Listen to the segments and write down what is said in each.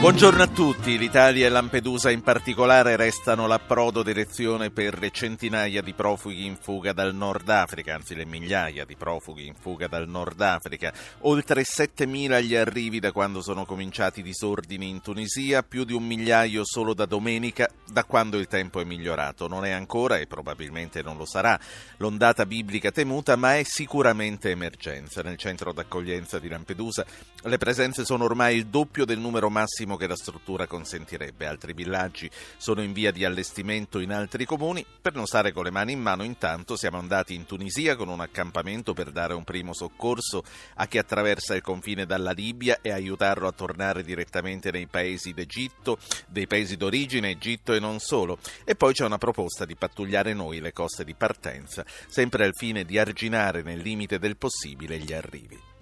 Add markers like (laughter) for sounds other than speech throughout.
Buongiorno a tutti. L'Italia e Lampedusa in particolare restano l'approdo d'elezione per le centinaia di profughi in fuga dal Nord Africa, anzi le migliaia di profughi in fuga dal Nord Africa. Oltre 7.000 gli arrivi da quando sono cominciati i disordini in Tunisia, più di un migliaio solo da domenica, da quando il tempo è migliorato. Non è ancora, e probabilmente non lo sarà, l'ondata biblica temuta, ma è sicuramente emergenza. Nel centro d'accoglienza di Lampedusa le presenze sono ormai il doppio del numero massimo massimo che la struttura consentirebbe. Altri villaggi sono in via di allestimento in altri comuni. Per non stare con le mani in mano, intanto siamo andati in Tunisia con un accampamento per dare un primo soccorso a chi attraversa il confine dalla Libia e aiutarlo a tornare direttamente nei paesi d'Egitto, dei paesi d'origine, Egitto e non solo. E poi c'è una proposta di pattugliare noi le coste di partenza, sempre al fine di arginare nel limite del possibile gli arrivi.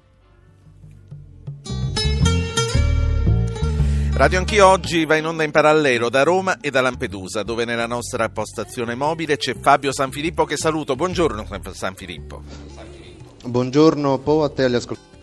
Radio Anch'io oggi va in onda in parallelo da Roma e da Lampedusa, dove nella nostra postazione mobile c'è Fabio Sanfilippo che saluto. Buongiorno Sanfilippo. Buongiorno Po a te agli ascoltatori.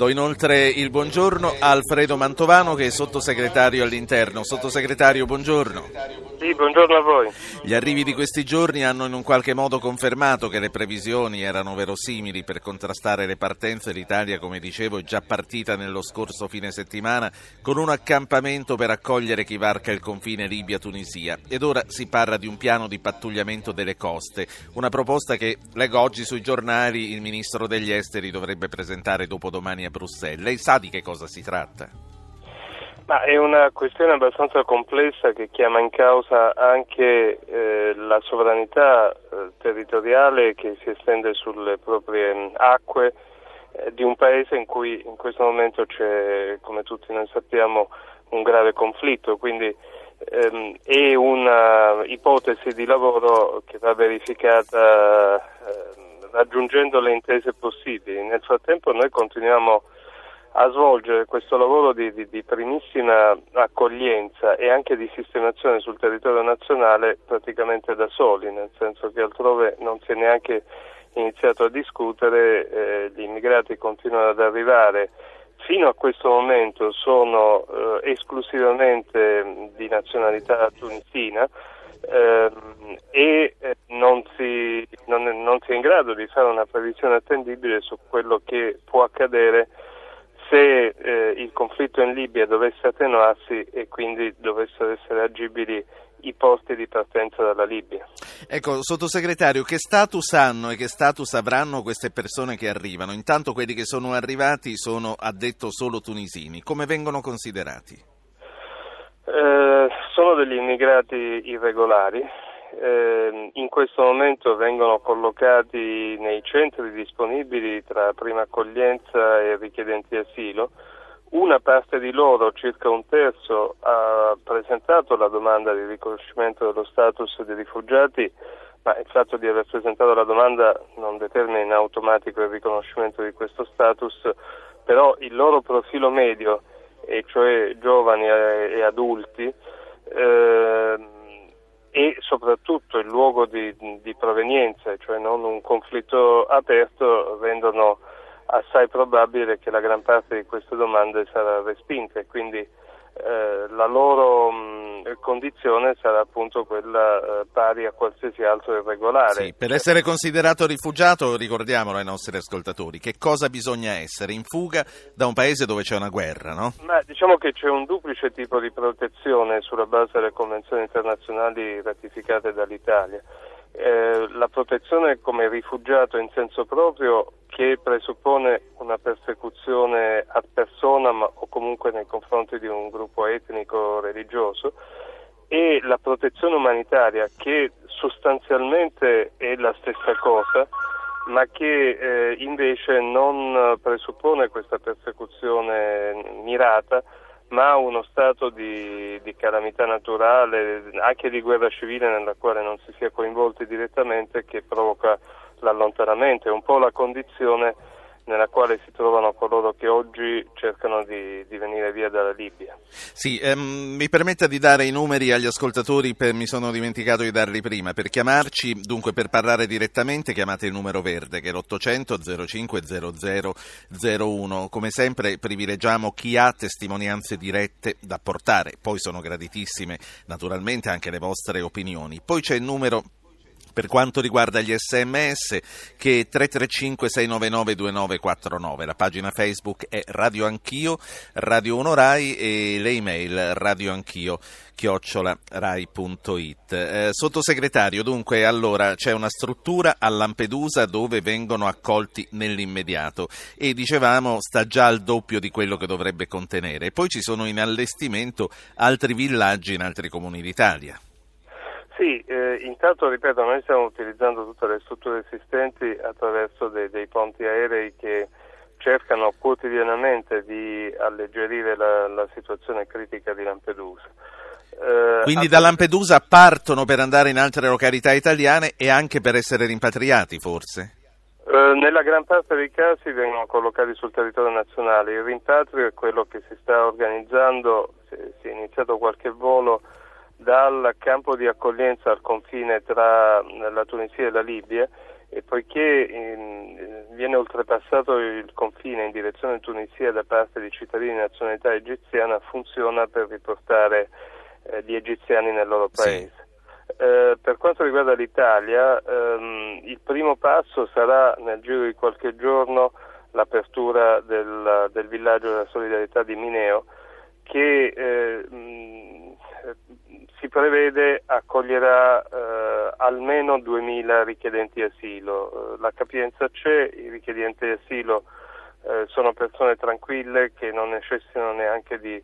Do inoltre il buongiorno a Alfredo Mantovano che è sottosegretario all'interno. Sottosegretario, buongiorno. Sì, buongiorno a voi. Gli arrivi di questi giorni hanno in un qualche modo confermato che le previsioni erano verosimili per contrastare le partenze. L'Italia, come dicevo, è già partita nello scorso fine settimana con un accampamento per accogliere chi varca il confine Libia-Tunisia. Ed ora si parla di un piano di pattugliamento delle coste, una proposta che leggo oggi sui giornali il ministro degli esteri dovrebbe presentare dopodomani a Bruxelles. Lei sa di che cosa si tratta? Ma è una questione abbastanza complessa che chiama in causa anche eh, la sovranità eh, territoriale che si estende sulle proprie mh, acque eh, di un paese in cui in questo momento c'è, come tutti noi sappiamo, un grave conflitto, quindi ehm, è una ipotesi di lavoro che va verificata ehm, raggiungendo le intese possibili. Nel frattempo noi continuiamo a svolgere questo lavoro di, di, di, primissima accoglienza e anche di sistemazione sul territorio nazionale praticamente da soli, nel senso che altrove non si è neanche iniziato a discutere, eh, gli immigrati continuano ad arrivare. Fino a questo momento sono eh, esclusivamente di nazionalità tunisina, e eh, non si, non, non si, è in grado di fare una previsione attendibile su quello che può accadere se eh, il conflitto in Libia dovesse attenuarsi e quindi dovessero essere agibili i posti di partenza dalla Libia. Ecco, sottosegretario, che status hanno e che status avranno queste persone che arrivano? Intanto quelli che sono arrivati sono, ha detto, solo tunisini. Come vengono considerati? Eh, sono degli immigrati irregolari, eh, in questo momento vengono collocati nei centri disponibili tra prima accoglienza e richiedenti asilo. Una parte di loro, circa un terzo, ha presentato la domanda di riconoscimento dello status di rifugiati, ma il fatto di aver presentato la domanda non determina in automatico il riconoscimento di questo status, però il loro profilo medio e cioè giovani e adulti, eh, e soprattutto il luogo di, di, provenienza, cioè non un conflitto aperto, rendono assai probabile che la gran parte di queste domande sarà respinta e quindi eh, la loro mh, condizione sarà appunto quella eh, pari a qualsiasi altro irregolare. Sì, per essere considerato rifugiato, ricordiamolo ai nostri ascoltatori, che cosa bisogna essere? In fuga da un paese dove c'è una guerra, no? Ma diciamo che c'è un duplice tipo di protezione sulla base delle convenzioni internazionali ratificate dall'Italia. Eh, la protezione come rifugiato in senso proprio che presuppone una persecuzione ad persona ma, o comunque nei confronti di un gruppo etnico o religioso e la protezione umanitaria che sostanzialmente è la stessa cosa ma che eh, invece non presuppone questa persecuzione mirata ma uno stato di, di, calamità naturale, anche di guerra civile nella quale non si sia coinvolti direttamente che provoca l'allontanamento, è un po' la condizione nella quale si trovano coloro che oggi cercano di, di venire via dalla Libia. Sì, ehm, mi permetta di dare i numeri agli ascoltatori, per, mi sono dimenticato di darli prima. Per chiamarci, dunque per parlare direttamente, chiamate il numero verde che è l'800 05 0001. Come sempre privilegiamo chi ha testimonianze dirette da portare, poi sono graditissime naturalmente anche le vostre opinioni. Poi c'è il numero per quanto riguarda gli sms che 335 699 2949 la pagina facebook è Radio Anch'io Radio 1 Rai e le email radioanchio chiocciolarai.it eh, sottosegretario dunque allora c'è una struttura a Lampedusa dove vengono accolti nell'immediato e dicevamo sta già al doppio di quello che dovrebbe contenere. Poi ci sono in allestimento altri villaggi in altri comuni d'Italia sì, eh, intanto ripeto, noi stiamo utilizzando tutte le strutture esistenti attraverso dei, dei ponti aerei che cercano quotidianamente di alleggerire la, la situazione critica di Lampedusa. Eh, Quindi da Lampedusa partono per andare in altre località italiane e anche per essere rimpatriati forse? Eh, nella gran parte dei casi vengono collocati sul territorio nazionale, il rimpatrio è quello che si sta organizzando, si, si è iniziato qualche volo dal campo di accoglienza al confine tra la Tunisia e la Libia e poiché in, viene oltrepassato il confine in direzione Tunisia da parte di cittadini di nazionalità egiziana funziona per riportare eh, gli egiziani nel loro paese. Sì. Eh, per quanto riguarda l'Italia, ehm, il primo passo sarà nel giro di qualche giorno l'apertura del, del villaggio della solidarietà di Mineo che eh, mh, si prevede accoglierà eh, almeno 2.000 richiedenti asilo. Eh, la capienza c'è, i richiedenti asilo eh, sono persone tranquille che non necessitano neanche di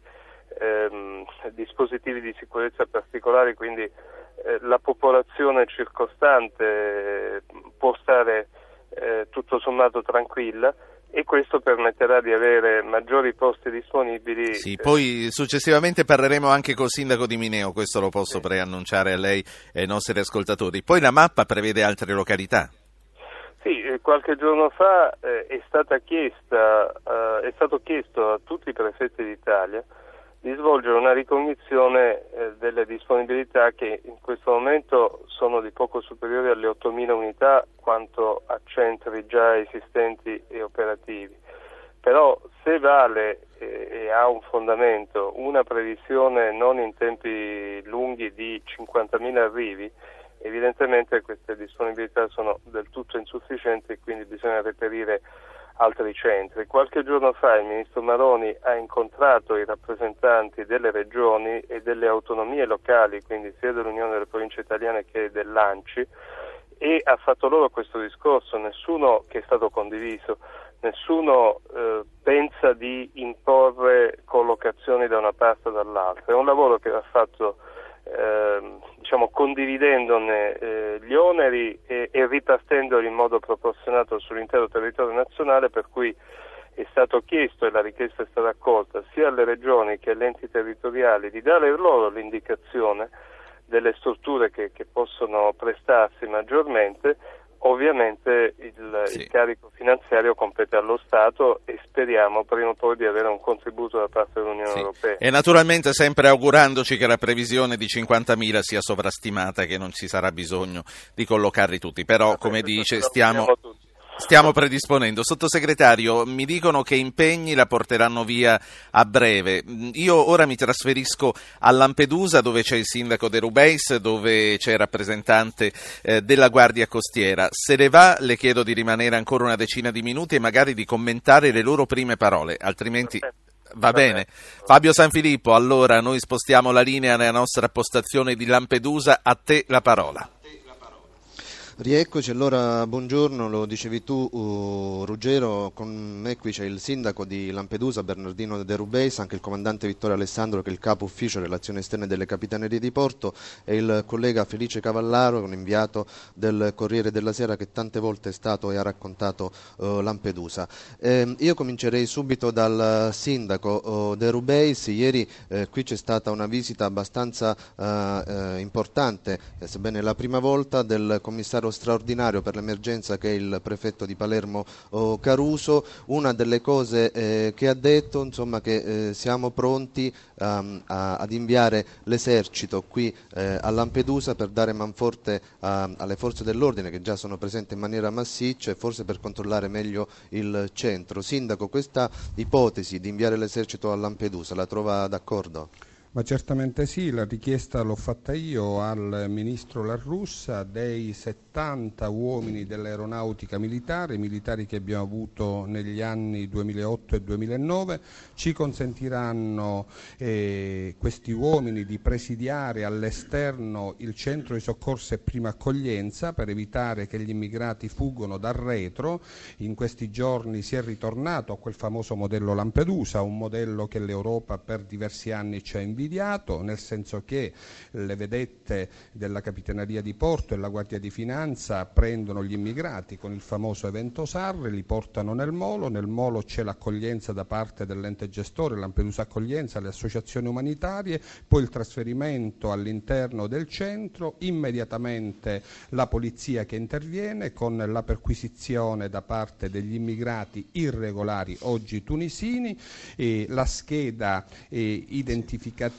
ehm, dispositivi di sicurezza particolari, quindi eh, la popolazione circostante eh, può stare tutto sommato tranquilla e questo permetterà di avere maggiori posti disponibili. Sì, poi successivamente parleremo anche col sindaco di Mineo, questo lo posso sì. preannunciare a lei e ai nostri ascoltatori. Poi la mappa prevede altre località. Sì, eh, qualche giorno fa eh, è, chiesta, eh, è stato chiesto a tutti i prefetti d'Italia di svolgere una ricognizione eh, delle disponibilità che in questo momento sono di poco superiori alle 8.000 unità quanto a centri già esistenti e operativi. Però se vale eh, e ha un fondamento una previsione non in tempi lunghi di 50.000 arrivi, evidentemente queste disponibilità sono del tutto insufficienti e quindi bisogna reperire altri centri. Qualche giorno fa il ministro Maroni ha incontrato i rappresentanti delle regioni e delle autonomie locali, quindi sia dell'Unione delle Province Italiane che dell'ANCI, e ha fatto loro questo discorso, nessuno che è stato condiviso, nessuno eh, pensa di imporre collocazioni da una parte o dall'altra, è un lavoro che va fatto eh, diciamo, condividendone eh, gli oneri e, e ripartendoli in modo proporzionato sull'intero territorio nazionale per cui è stato chiesto e la richiesta è stata accolta sia alle regioni che agli enti territoriali di dare loro l'indicazione delle strutture che, che possono prestarsi maggiormente Ovviamente il, sì. il, carico finanziario compete allo Stato e speriamo prima o poi di avere un contributo da parte dell'Unione sì. Europea. E naturalmente sempre augurandoci che la previsione di 50.000 sia sovrastimata e che non ci sarà bisogno di collocarli tutti, però come dice stiamo... Stiamo predisponendo. Sottosegretario, mi dicono che impegni la porteranno via a breve. Io ora mi trasferisco a Lampedusa dove c'è il sindaco De Rubeis, dove c'è il rappresentante eh, della Guardia Costiera. Se ne va le chiedo di rimanere ancora una decina di minuti e magari di commentare le loro prime parole, altrimenti... Va bene. Fabio Sanfilippo, allora noi spostiamo la linea nella nostra postazione di Lampedusa, a te la parola. Rieccoci, allora buongiorno, lo dicevi tu uh, Ruggero, con me qui c'è il sindaco di Lampedusa Bernardino De Rubeis, anche il comandante Vittorio Alessandro che è il capo ufficio relazioni esterne delle capitanerie di Porto e il collega Felice Cavallaro, un inviato del Corriere della Sera che tante volte è stato e ha raccontato uh, Lampedusa. Eh, io comincerei subito dal sindaco uh, De Rubeis, ieri eh, qui c'è stata una visita abbastanza eh, eh, importante, sebbene la prima volta, del commissario commissario straordinario per l'emergenza che è il prefetto di Palermo oh, Caruso. Una delle cose eh, che ha detto insomma, che eh, siamo pronti a, ad inviare l'esercito qui eh, a Lampedusa per dare manforte alle forze dell'ordine che già sono presenti in maniera massiccia e forse per controllare meglio il centro. Sindaco, questa ipotesi di inviare l'esercito a Lampedusa la trova d'accordo? Ma certamente sì, la richiesta l'ho fatta io al Ministro La Russa dei 70 uomini dell'aeronautica militare, militari che abbiamo avuto negli anni 2008 e 2009, ci consentiranno eh, questi uomini di presidiare all'esterno il centro di soccorso e prima accoglienza per evitare che gli immigrati fuggono dal retro. In questi giorni si è ritornato a quel famoso modello Lampedusa, un modello che l'Europa per diversi anni ci ha inviato invidiato, nel senso che le vedette della Capitaneria di Porto e la Guardia di Finanza prendono gli immigrati con il famoso evento Sarre, li portano nel molo, nel molo c'è l'accoglienza da parte dell'ente gestore, Lampedusa Accoglienza, le associazioni umanitarie, poi il trasferimento all'interno del centro, immediatamente la polizia che interviene con la perquisizione da parte degli immigrati irregolari oggi tunisini, la scheda eh, identificativa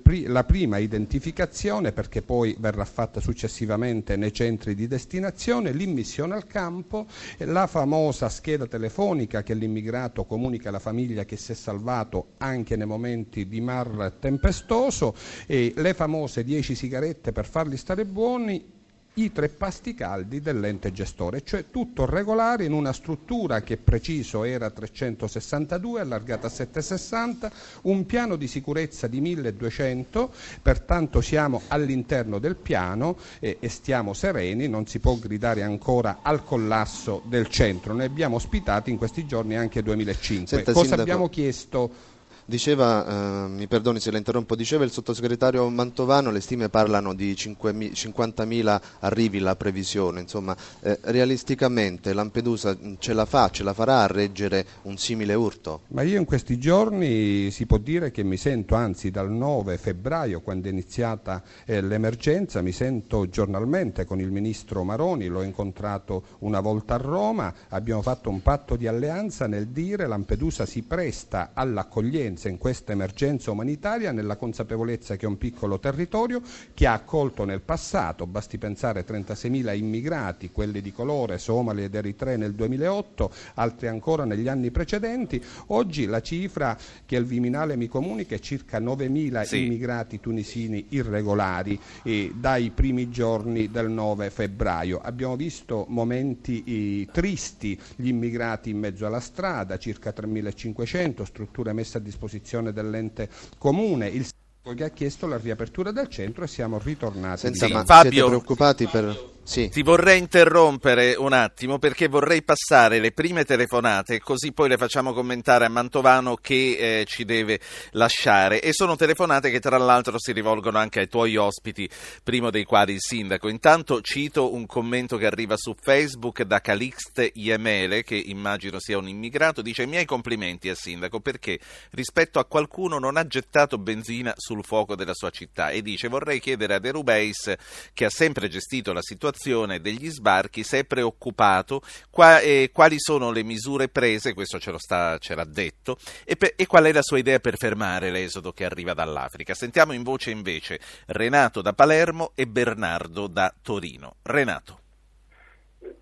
pri- la prima identificazione perché poi verrà fatta successivamente nei centri di destinazione, l'immissione al campo, la famosa scheda telefonica che l'immigrato comunica alla famiglia che si è salvato anche nei momenti di mar tempestoso, le famose 10 sigarette per farli stare buoni i tre pasti caldi dell'ente gestore, cioè tutto regolare in una struttura che preciso era 362, allargata a 760, un piano di sicurezza di 1200, pertanto siamo all'interno del piano e, e stiamo sereni, non si può gridare ancora al collasso del centro, ne abbiamo ospitati in questi giorni anche 2005. Senta, Cosa sindaco... abbiamo chiesto? Diceva, eh, mi perdoni se la interrompo, diceva il sottosegretario Mantovano, le stime parlano di 50.000 arrivi la previsione, insomma eh, realisticamente Lampedusa ce la fa, ce la farà a reggere un simile urto? Ma io in questi giorni si può dire che mi sento, anzi dal 9 febbraio quando è iniziata eh, l'emergenza, mi sento giornalmente con il ministro Maroni, l'ho incontrato una volta a Roma, abbiamo fatto un patto di alleanza nel dire Lampedusa si presta all'accoglienza emergenza, in questa emergenza umanitaria, nella consapevolezza che è un piccolo territorio che ha accolto nel passato, basti pensare 36.000 immigrati, quelli di colore, somali ed eritrei nel 2008, altri ancora negli anni precedenti. Oggi la cifra che il Viminale mi comunica è circa 9.000 sì. immigrati tunisini irregolari eh, dai primi giorni del 9 febbraio. Abbiamo visto momenti eh, tristi, gli immigrati in mezzo alla strada, circa 3.500, strutture messe a disposizione disposizione dell'ente comune. Il che ha chiesto la riapertura del centro e siamo ritornati. Senza, sì, ma Fabio, siete preoccupati per... Sì. Ti vorrei interrompere un attimo perché vorrei passare le prime telefonate così poi le facciamo commentare a Mantovano che eh, ci deve lasciare e sono telefonate che tra l'altro si rivolgono anche ai tuoi ospiti, primo dei quali il sindaco. Intanto cito un commento che arriva su Facebook da Calixte Iemele che immagino sia un immigrato, dice i miei complimenti al sindaco perché rispetto a qualcuno non ha gettato benzina sul fuoco della sua città e dice vorrei chiedere a De che ha sempre gestito la situazione situazione degli sbarchi se è preoccupato qua, eh, quali sono le misure prese, questo ce, sta, ce l'ha detto, e, per, e qual è la sua idea per fermare l'esodo che arriva dall'Africa. Sentiamo in voce invece Renato da Palermo e Bernardo da Torino. Renato.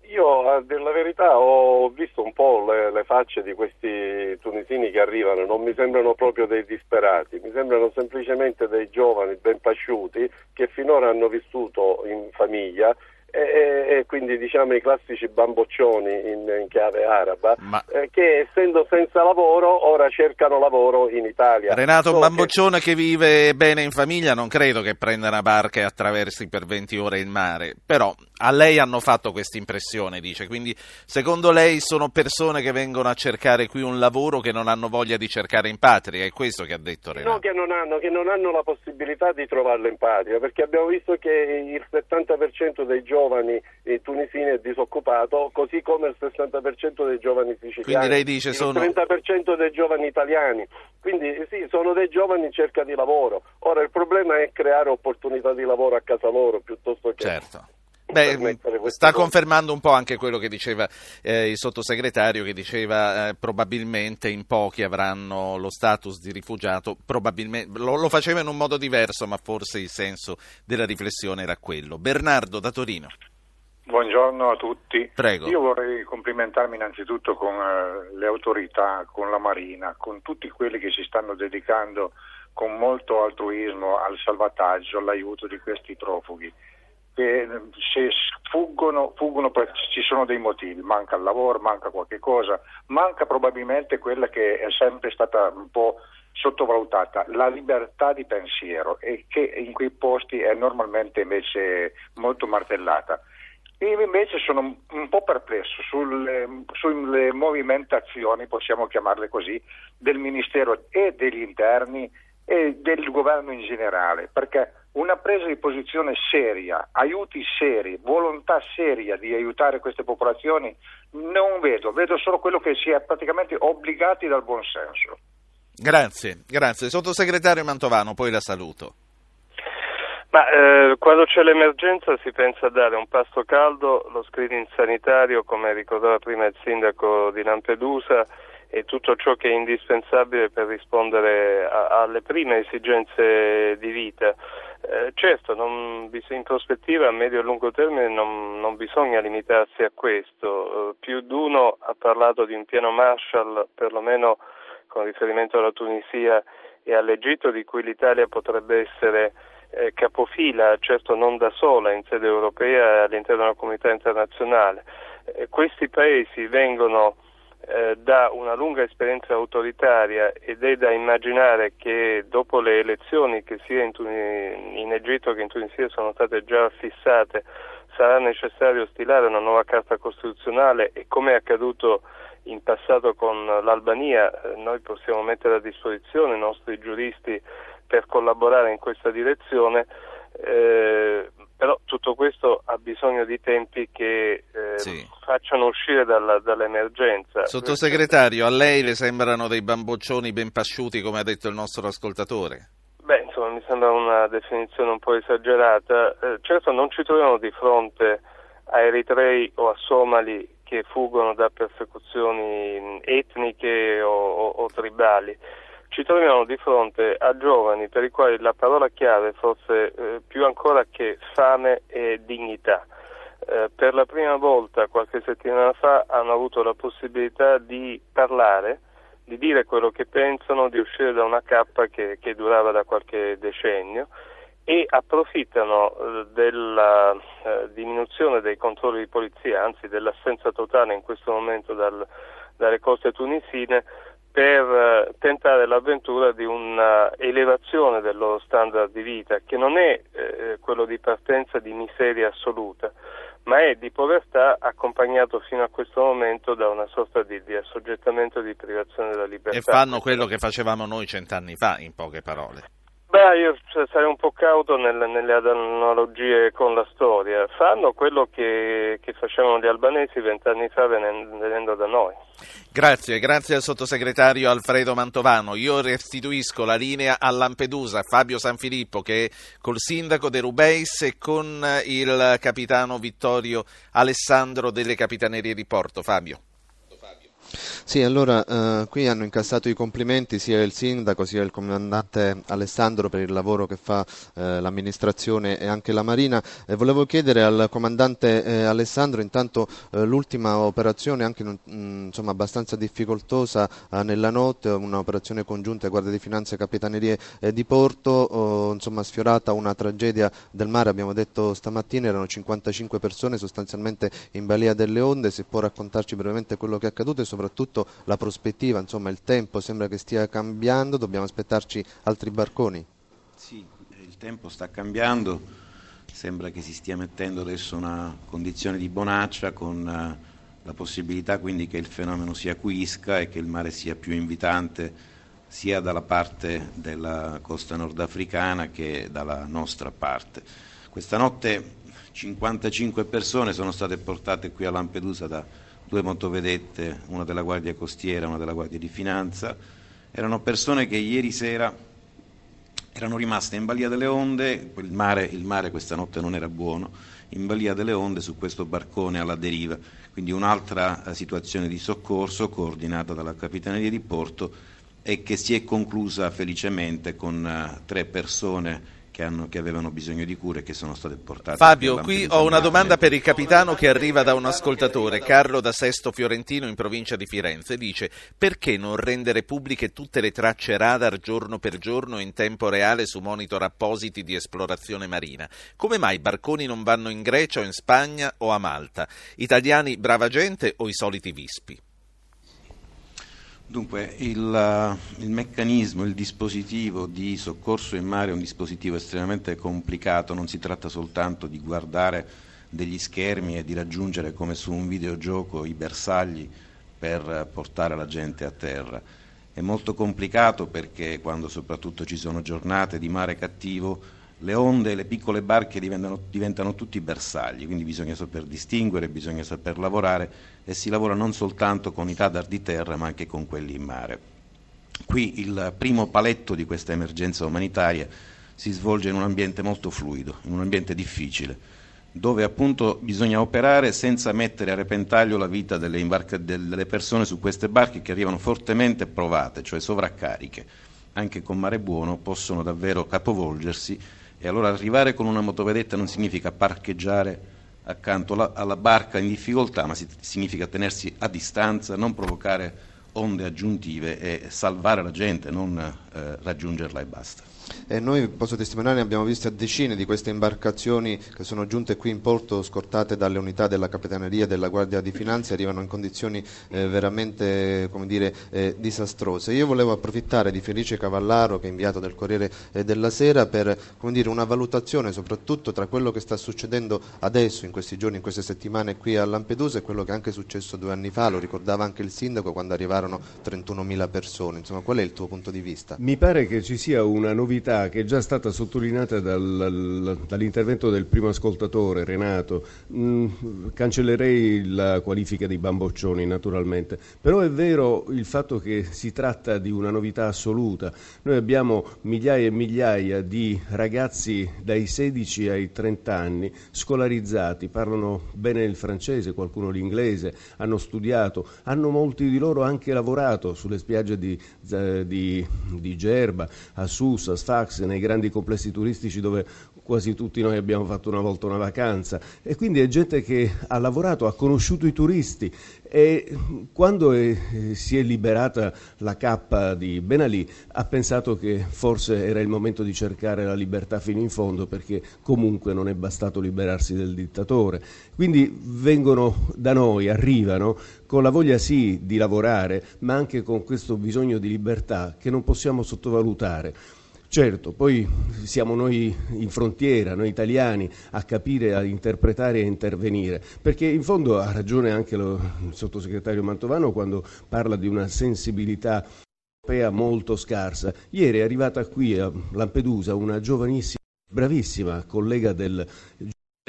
Io a dire la verità ho visto un po' le, le, facce di questi tunisini che arrivano, non mi sembrano proprio dei disperati, mi sembrano semplicemente dei giovani ben pasciuti che finora hanno vissuto in famiglia e, e, quindi diciamo i classici bamboccioni in, in chiave araba Ma... eh, che essendo senza lavoro ora cercano lavoro in Italia. Renato, un bamboccione che... che... vive bene in famiglia non credo che prenda una barca e attraversi per 20 ore il mare, però a lei hanno fatto questa impressione, dice, quindi secondo lei sono persone che vengono a cercare qui un lavoro che non hanno voglia di cercare in patria, è questo che ha detto Renato? No, che non hanno, che non hanno la possibilità di trovarlo in patria, perché abbiamo visto che il 70% dei giovani giovani tunisini è disoccupato, così come il 60% dei giovani siciliani. Quindi lei dice sono... Il 30% dei giovani italiani. Quindi sì, sono dei giovani in cerca di lavoro. Ora il problema è creare opportunità di lavoro a casa loro piuttosto che... Certo. Beh, sta confermando un po' anche quello che diceva eh, il sottosegretario, che diceva eh, probabilmente in pochi avranno lo status di rifugiato, probabilmente lo, lo, faceva in un modo diverso, ma forse il senso della riflessione era quello. Bernardo da Torino. Buongiorno a tutti. Prego. Io vorrei complimentarmi innanzitutto con uh, le autorità, con la Marina, con tutti quelli che si stanno dedicando con molto altruismo al salvataggio, all'aiuto di questi profughi che se fuggono, fuggono ci sono dei motivi, manca il lavoro, manca qualche cosa, manca probabilmente quella che è sempre stata un po' sottovalutata, la libertà di pensiero e che in quei posti è normalmente invece molto martellata. Io invece sono un po' perplesso sulle, sulle movimentazioni, possiamo chiamarle così, del Ministero e degli interni e del governo in generale, perché una presa di posizione seria, aiuti seri, volontà seria di aiutare queste popolazioni non vedo, vedo solo quello che si è praticamente obbligati dal buon senso. Grazie, grazie. Sottosegretario Mantovano, poi la saluto. Ma, eh, quando c'è l'emergenza si pensa a dare un pasto caldo, lo screening sanitario, come ricordava prima il sindaco di Lampedusa, e tutto ciò che è indispensabile per rispondere a, alle prime esigenze di vita. Eh, certo, non, in prospettiva a medio e lungo termine non, non bisogna limitarsi a questo. Eh, più di uno ha parlato di un piano Marshall, perlomeno con riferimento alla Tunisia e all'Egitto, di cui l'Italia potrebbe essere eh, capofila, certo non da sola in sede europea e all'interno della comunità internazionale. Eh, questi paesi vengono eh, da una lunga esperienza autoritaria ed è da immaginare che dopo le elezioni che sia in, in Egitto che in Tunisia sono state già fissate sarà necessario stilare una nuova carta costituzionale e come è accaduto in passato con l'Albania eh, noi possiamo mettere a disposizione i nostri giuristi per collaborare in questa direzione eh, però tutto questo ha bisogno di tempi che eh, sì. facciano uscire dalla, dall'emergenza. Sottosegretario, a lei le sembrano dei bamboccioni ben pasciuti, come ha detto il nostro ascoltatore? Beh, insomma, mi sembra una definizione un po' esagerata. Eh, certo, non ci troviamo di fronte a eritrei o a somali che fuggono da persecuzioni etniche o, o, o tribali ci troviamo di fronte a giovani per i quali la parola chiave forse eh, più ancora che fame e dignità. Eh, per la prima volta qualche settimana fa hanno avuto la possibilità di parlare, di dire quello che pensano, di uscire da una cappa che, che durava da qualche decennio e approfittano eh, della eh, diminuzione dei controlli di polizia, anzi dell'assenza totale in questo momento dal, dalle coste tunisine per eh, tentare l'avventura di un'elevazione del loro standard di vita, che non è eh, quello di partenza di miseria assoluta, ma è di povertà accompagnato fino a questo momento da una sorta di, di assoggettamento di privazione della libertà. E fanno quello che facevamo noi cent'anni fa, in poche parole. Beh, io sarei un po' cauto nelle, nelle analogie con la storia. Fanno quello che, che facevano gli albanesi vent'anni fa venendo da noi. Grazie, grazie al sottosegretario Alfredo Mantovano. Io restituisco la linea a Lampedusa, Fabio Sanfilippo che è col sindaco De Rubeis e con il capitano Vittorio Alessandro delle Capitanerie di Porto. Fabio. Sì, allora eh, qui hanno incassato i complimenti sia il sindaco sia il comandante Alessandro per il lavoro che fa eh, l'amministrazione e anche la Marina. Eh, volevo chiedere al comandante eh, Alessandro intanto eh, l'ultima operazione anche mh, mm, insomma, abbastanza difficoltosa eh, nella notte, un'operazione congiunta Guardia di Finanza e Capitanerie di Porto, oh, insomma sfiorata una tragedia del mare, abbiamo detto stamattina erano 55 persone sostanzialmente in balia delle onde, se può raccontarci brevemente quello che è accaduto e soprattutto la prospettiva, insomma il tempo sembra che stia cambiando, dobbiamo aspettarci altri barconi? Sì, il tempo sta cambiando, sembra che si stia mettendo adesso una condizione di bonaccia con eh, la possibilità quindi che il fenomeno si acuisca e che il mare sia più invitante sia dalla parte della costa nordafricana che dalla nostra parte. Questa notte 55 persone sono state portate qui a Lampedusa da due motovedette, una della Guardia Costiera e una della Guardia di Finanza. Erano persone che ieri sera erano rimaste in balia delle onde, il mare, il mare questa notte non era buono, in balia delle onde su questo barcone alla deriva. Quindi un'altra eh, situazione di soccorso coordinata dalla Capitaneria di Porto e che si è conclusa felicemente con uh, tre persone che, hanno, che, avevano bisogno di cure e che sono state portate. Fabio, qui ho una domanda per il capitano che arriva da un ascoltatore, Carlo da Sesto Fiorentino in provincia di Firenze. Dice perché non rendere pubbliche tutte le tracce radar giorno per giorno in tempo reale su monitor appositi di esplorazione marina? Come mai i barconi non vanno in Grecia o in Spagna o a Malta? Italiani brava gente o i soliti vispi? Dunque, il, eh, il, meccanismo, il dispositivo di soccorso in mare è un dispositivo estremamente complicato, non si tratta soltanto di guardare degli schermi e di raggiungere come su un videogioco i bersagli per portare la gente a terra. È molto complicato perché quando soprattutto ci sono giornate di mare cattivo le onde le piccole barche diventano, diventano, tutti bersagli, quindi bisogna saper distinguere, bisogna saper lavorare e si lavora non soltanto con i radar di terra ma anche con quelli in mare. Qui il primo paletto di questa emergenza umanitaria si svolge in un ambiente molto fluido, in un ambiente difficile, dove appunto bisogna operare senza mettere a repentaglio la vita delle, imbarca- delle persone su queste barche che arrivano fortemente provate, cioè sovraccariche. Anche con mare buono possono davvero capovolgersi e allora arrivare con una motovedetta non significa parcheggiare accanto alla, barca in difficoltà, ma si, significa tenersi a distanza, non provocare onde aggiuntive e salvare la gente, non eh, raggiungerla e basta. E noi, posso testimoniare, abbiamo visto decine di queste imbarcazioni che sono giunte qui in porto scortate dalle unità della Capitaneria e della Guardia di Finanza arrivano in condizioni eh, veramente dire, eh, disastrose. Io volevo approfittare di Felice Cavallaro, che è inviato del Corriere eh, della Sera, per dire, una valutazione soprattutto tra quello che sta succedendo adesso, in questi giorni, in queste settimane qui a Lampedusa e quello che è anche successo due anni fa, lo ricordava anche il Sindaco quando arrivarono 31.000 persone. Insomma, qual è il tuo punto di vista? Mi pare che ci sia una novità che è già stata sottolineata dal, dall'intervento del primo ascoltatore, Renato. Mm, cancellerei la qualifica dei bamboccioni, naturalmente, però è vero il fatto che si tratta di una novità assoluta. Noi abbiamo migliaia e migliaia di ragazzi dai 16 ai 30 anni scolarizzati, parlano bene il francese, qualcuno l'inglese, hanno studiato, hanno molti di loro anche lavorato sulle spiagge di, di, di Gerba, a Susa, Sfax, nei grandi complessi turistici dove quasi tutti noi abbiamo fatto una volta una vacanza e quindi è gente che ha lavorato, ha conosciuto i turisti e quando è, si è liberata la cappa di Ben Ali ha pensato che forse era il momento di cercare la libertà fino in fondo perché comunque non è bastato liberarsi del dittatore. Quindi vengono da noi, arrivano con la voglia sì di lavorare ma anche con questo bisogno di libertà che non possiamo sottovalutare. Certo, poi siamo noi in frontiera, noi italiani, a capire, a interpretare e a intervenire, perché in fondo ha ragione anche lo, il sottosegretario Mantovano quando parla di una sensibilità europea molto scarsa. Ieri è arrivata qui a Lampedusa una giovanissima, bravissima collega del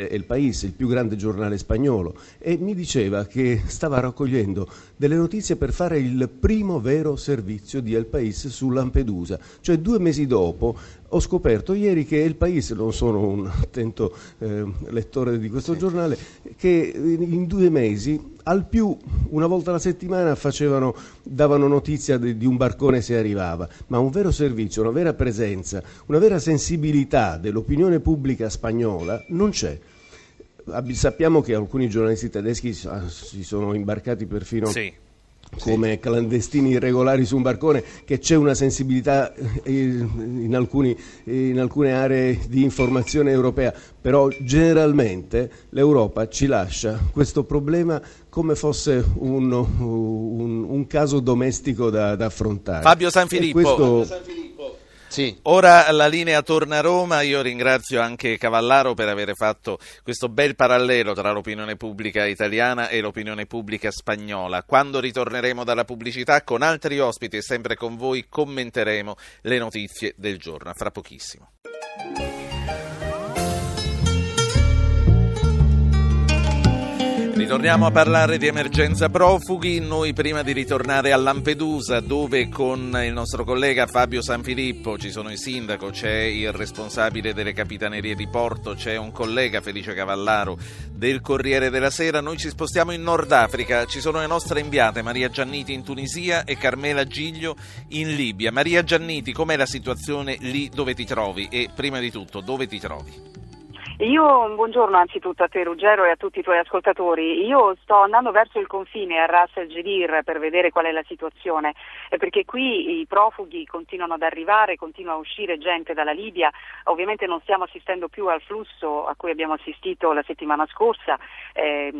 El País, il più grande giornale spagnolo, e mi diceva che stava raccogliendo delle notizie per fare il primo vero servizio di El País su Lampedusa. Cioè due mesi dopo ho scoperto ieri che El País, non sono un attento eh, lettore di questo giornale, che in due mesi al più una volta alla settimana facevano, davano notizia di, di, un barcone se arrivava, ma un vero servizio, una vera presenza, una vera sensibilità dell'opinione pubblica spagnola non c'è. Sappiamo che alcuni giornalisti tedeschi si sono imbarcati perfino sì come sì. clandestini irregolari su un barcone, che c'è una sensibilità eh, in, alcuni, in, alcune aree di informazione europea, però generalmente l'Europa ci lascia questo problema come fosse un, un, un caso domestico da, da affrontare. Fabio Sanfilippo. Sì. Ora la linea torna a Roma, io ringrazio anche Cavallaro per aver fatto questo bel parallelo tra l'opinione pubblica italiana e l'opinione pubblica spagnola. Quando ritorneremo dalla pubblicità con altri ospiti e sempre con voi commenteremo le notizie del giorno, fra pochissimo. Ritorniamo a parlare di emergenza profughi, noi prima di ritornare a Lampedusa dove con il nostro collega Fabio Sanfilippo ci sono il sindaco, c'è il responsabile delle capitanerie di porto, c'è un collega Felice Cavallaro del Corriere della Sera, noi ci spostiamo in Nord Africa, ci sono le nostre inviate Maria Gianniti in Tunisia e Carmela Giglio in Libia. Maria Gianniti, com'è la situazione lì dove ti trovi e prima di tutto dove ti trovi? Io, buongiorno anzitutto a te Ruggero e a tutti i tuoi ascoltatori. Io sto andando verso il confine a Ras el Gedir per vedere qual è la situazione, eh, perché qui i profughi continuano ad arrivare, continua a uscire gente dalla Libia. Ovviamente non stiamo assistendo più al flusso a cui abbiamo assistito la settimana scorsa. Eh,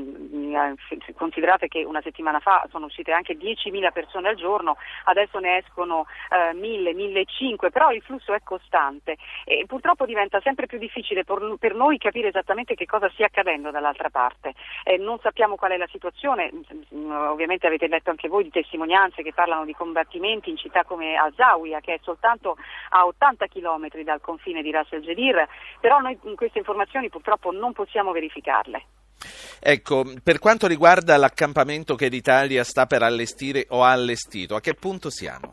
considerate che una settimana fa sono uscite anche 10.000 persone al giorno, adesso ne escono eh, 1.000, 1.500, però il flusso è costante e purtroppo diventa sempre più difficile per noi noi capire esattamente che cosa stia accadendo dall'altra parte. Eh, non sappiamo qual è la situazione, mm, ovviamente avete letto anche voi di testimonianze che parlano di combattimenti in città come Azawiya, che è soltanto a 80 km dal confine di Ras el Gedir, però noi queste informazioni purtroppo non possiamo verificarle. Ecco, per quanto riguarda l'accampamento che l'Italia sta per allestire o ha allestito, a che punto siamo?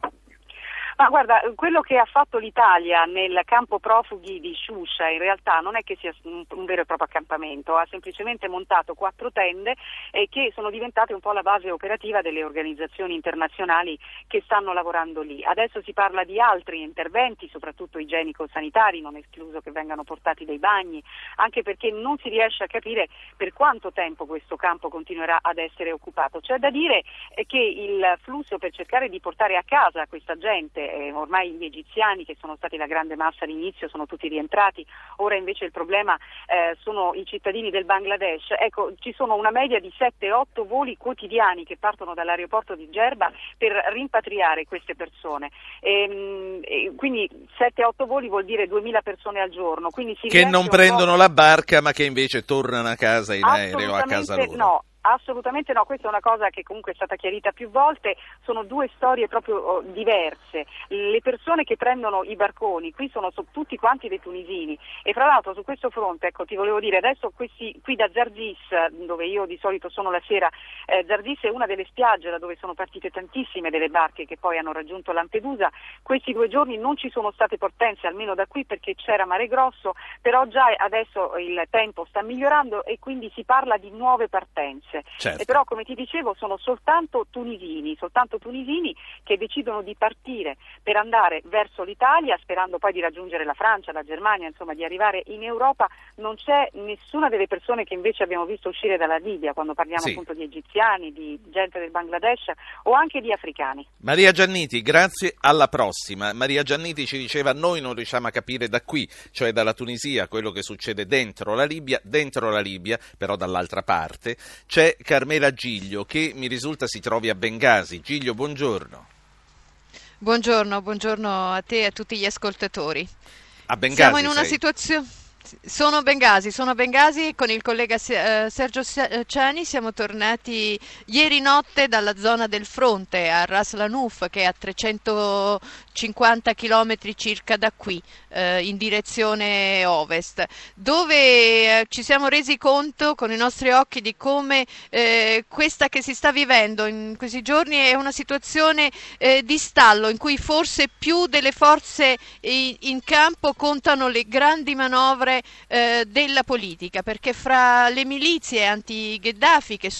Ma guarda, quello che ha fatto l'Italia nel campo profughi di Shusha in realtà non è che sia un, vero e proprio accampamento, ha semplicemente montato quattro tende eh, che sono diventate un po' la base operativa delle organizzazioni internazionali che stanno lavorando lì. Adesso si parla di altri interventi, soprattutto igienico-sanitari, non è escluso che vengano portati dei bagni, anche perché non si riesce a capire per quanto tempo questo campo continuerà ad essere occupato. C'è da dire eh, che il flusso per cercare di portare a casa questa gente eh, ormai gli egiziani che sono stati la grande massa all'inizio sono tutti rientrati, ora invece il problema eh, sono i cittadini del Bangladesh. Ecco, ci sono una media di 7-8 voli quotidiani che partono dall'aeroporto di Gerba per rimpatriare queste persone. E, ehm, e quindi 7-8 voli vuol dire 2000 persone al giorno. che non prendono la barca ma che invece tornano a casa in aereo a casa loro. No, Assolutamente no, questa è una cosa che comunque è stata chiarita più volte, sono due storie proprio oh, diverse. Le persone che prendono i barconi qui sono tutti quanti dei tunisini e fra l'altro su questo fronte, ecco ti volevo dire, adesso questi, qui da Zarzis, dove io di solito sono la sera, eh, Zarzis è una delle spiagge da dove sono partite tantissime delle barche che poi hanno raggiunto Lampedusa, questi due giorni non ci sono state portenze almeno da qui perché c'era mare grosso, però già adesso il tempo sta migliorando e quindi si parla di nuove partenze. Certo. E però come ti dicevo sono soltanto tunisini, soltanto tunisini che decidono di partire per andare verso l'Italia sperando poi di raggiungere la Francia, la Germania, insomma di arrivare in Europa. Non c'è nessuna delle persone che invece abbiamo visto uscire dalla Libia quando parliamo sì. appunto di egiziani, di gente del Bangladesh o anche di africani. Maria Gianniti, grazie, alla prossima. Maria Gianniti ci diceva noi non riusciamo a capire da qui, cioè dalla Tunisia, quello che succede dentro la Libia, dentro la Libia, però dall'altra parte, c'è c'è Carmela Giglio che mi risulta si trovi a Bengasi. Giglio, buongiorno. Buongiorno, buongiorno a te e a tutti gli ascoltatori. A Bengasi Siamo in una sei. situazione sono a Bengasi, sono a Bengasi con il collega eh, Sergio Ciani, siamo tornati ieri notte dalla zona del fronte a Ras Lanuf che è a 350 km circa da qui eh, in direzione ovest, dove ci siamo resi conto con i nostri occhi di come questa che si sta vivendo in questi giorni è una situazione di stallo in cui forse più delle forze in campo contano le grandi manovre eh, della politica, perché fra le milizie anti-Gheddafi che,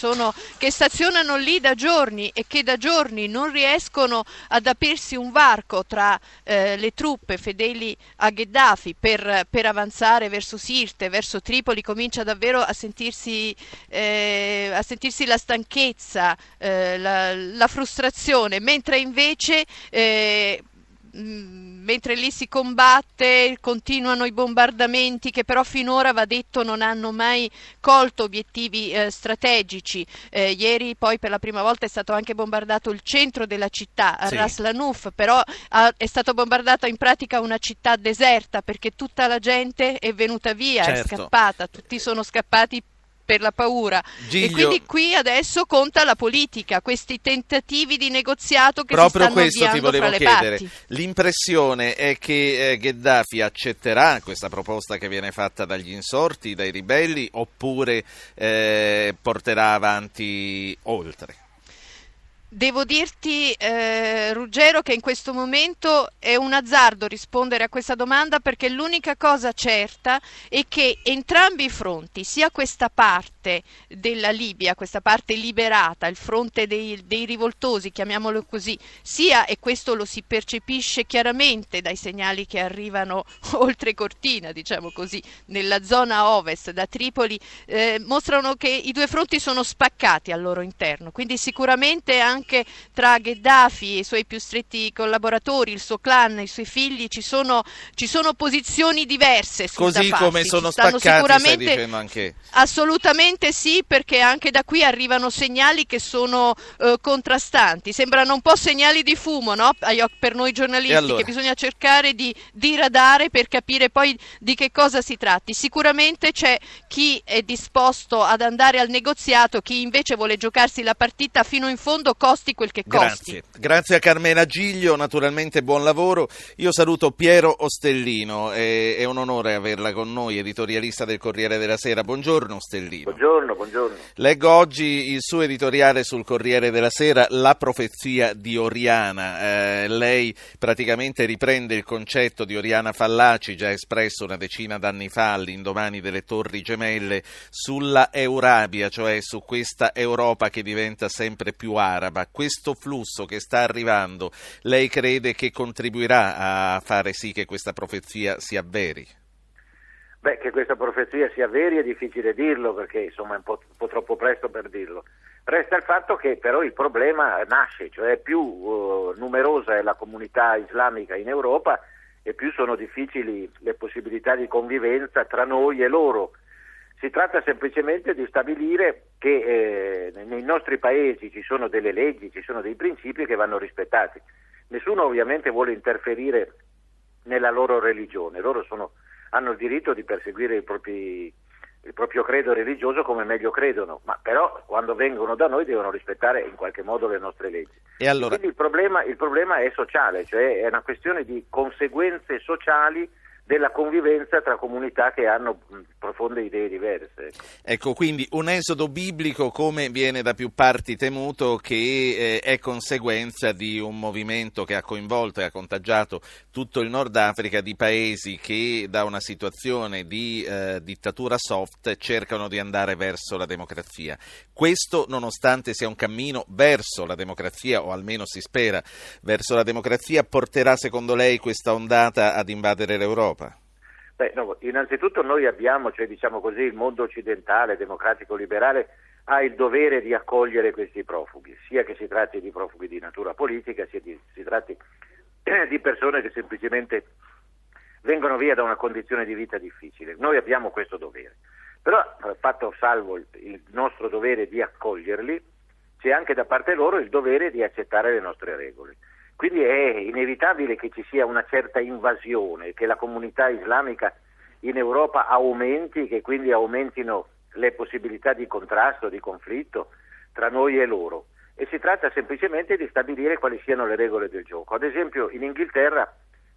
che stazionano lì da giorni e che da giorni non riescono ad aprirsi un varco tra eh, le truppe fedeli a Gheddafi per, per, avanzare verso Sirte, verso Tripoli, comincia davvero a sentirsi, eh, a sentirsi la stanchezza, eh, la, la, frustrazione, mentre invece eh, mentre lì si combatte, continuano i bombardamenti che però finora, va detto, non hanno mai colto obiettivi eh, strategici. Eh, ieri poi per la prima volta è stato anche bombardato il centro della città, sì. Ras Lanuf, però ha, è stata bombardata in pratica una città deserta perché tutta la gente è venuta via, certo. è scappata, tutti sono scappati per la paura. Giglio- E quindi qui adesso conta la politica, questi tentativi di negoziato che Proprio si stanno questo ti avviando volevo chiedere. parti. L'impressione è che eh, Gheddafi accetterà questa proposta che viene fatta dagli insorti, dai ribelli, oppure eh, porterà avanti oltre? Devo dirti, eh, Ruggero, che in questo momento è un azzardo rispondere a questa domanda perché l'unica cosa certa è che entrambi i fronti, sia questa parte della Libia, questa parte liberata, il fronte dei, dei rivoltosi, chiamiamolo così, sia, e questo lo si percepisce chiaramente dai segnali che arrivano (laughs) oltre Cortina, diciamo così, nella zona ovest da Tripoli, eh, mostrano che i due fronti sono spaccati al loro interno, quindi sicuramente anche tra Gheddafi e i suoi più stretti collaboratori, il suo clan, i suoi figli, ci sono, ci sono posizioni diverse Così come sono anche... Assolutamente sì, perché anche da qui arrivano segnali che sono eh, contrastanti, sembrano un po' segnali di fumo no? Per noi giornalisti allora? che bisogna cercare di diradare per capire poi di che cosa si tratti. Sicuramente c'è chi è disposto ad andare al negoziato, chi invece vuole giocarsi la partita fino in fondo, costi quel che costi. Grazie. Grazie a Carmela Giglio, naturalmente buon lavoro. Io saluto Piero Ostellino, è, è un onore averla con noi, editorialista del Corriere della Sera. Buongiorno Ostellino. Buongiorno, buongiorno. Leggo oggi il suo editoriale sul Corriere della Sera, La profezia di Oriana. Eh, lei praticamente riprende il concetto di Oriana Fallaci, già espresso una decina d'anni fa all'indomani delle Torri Gemelle, sulla Eurabia, cioè su questa Europa che diventa sempre più araba. Questo flusso che sta arrivando, lei crede che contribuirà a fare sì che questa profezia si avveri? Beh, che questa profezia sia vera è difficile dirlo perché insomma è un po', un po' troppo presto per dirlo. Resta il fatto che però il problema nasce, cioè più eh, numerosa è la comunità islamica in Europa e più sono difficili le possibilità di convivenza tra noi e loro. Si tratta semplicemente di stabilire che eh, nei nostri paesi ci sono delle leggi, ci sono dei principi che vanno rispettati. Nessuno ovviamente vuole interferire nella loro religione, loro sono, hanno il diritto di perseguire propri, il proprio credo religioso come meglio credono, ma però quando vengono da noi devono rispettare in qualche modo le nostre leggi. E allora, Quindi il problema, il problema è sociale, cioè è una questione di conseguenze sociali della convivenza tra comunità che hanno mh, profonde idee diverse. ecco. Ecco, quindi un esodo biblico come viene da più parti temuto che eh, è conseguenza di un movimento che ha coinvolto e ha contagiato tutto il Nord Africa di paesi che da una situazione di eh, dittatura soft cercano di andare verso la democrazia. Questo nonostante sia un cammino verso la democrazia o almeno si spera verso la democrazia porterà secondo lei questa ondata ad invadere l'Europa? Beh, no, innanzitutto noi abbiamo, cioè diciamo così, il mondo occidentale, democratico, liberale, ha il dovere di accogliere questi profughi, sia che si tratti di profughi di natura politica, sia che si tratti (clears throat) di persone che semplicemente vengono via da una condizione di vita difficile. Noi abbiamo questo dovere. Però, eh, fatto salvo il, il nostro dovere di accoglierli, c'è anche da parte loro il dovere di accettare le nostre regole. Quindi è inevitabile che ci sia una certa invasione, che la comunità islamica in Europa aumenti, che quindi aumentino le possibilità di contrasto, di conflitto tra noi e loro. E si tratta semplicemente di stabilire quali siano le regole del gioco. Ad esempio in Inghilterra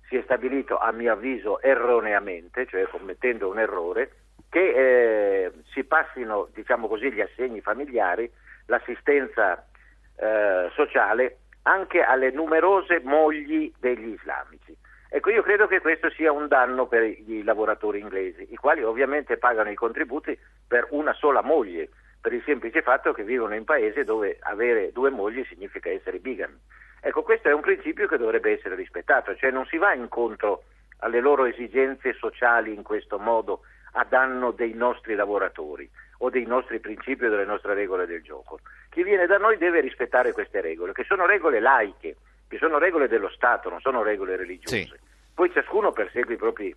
si è stabilito, a mio avviso erroneamente, cioè commettendo un errore, che eh, si passino diciamo così, gli assegni familiari, l'assistenza eh, sociale anche alle numerose mogli degli islamici. Ecco, io credo che questo sia un danno per i lavoratori inglesi, i quali ovviamente pagano i contributi per una sola moglie, per il semplice fatto che vivono in paese dove avere due mogli significa essere bigami. Ecco, questo è un principio che dovrebbe essere rispettato, cioè non si va incontro alle loro esigenze sociali in questo modo a danno dei nostri lavoratori o dei nostri principi o delle nostre regole del gioco. Chi viene da noi deve rispettare queste regole, che sono regole laiche, che sono regole dello Stato, non sono regole religiose. Sì. Poi ciascuno persegue i propri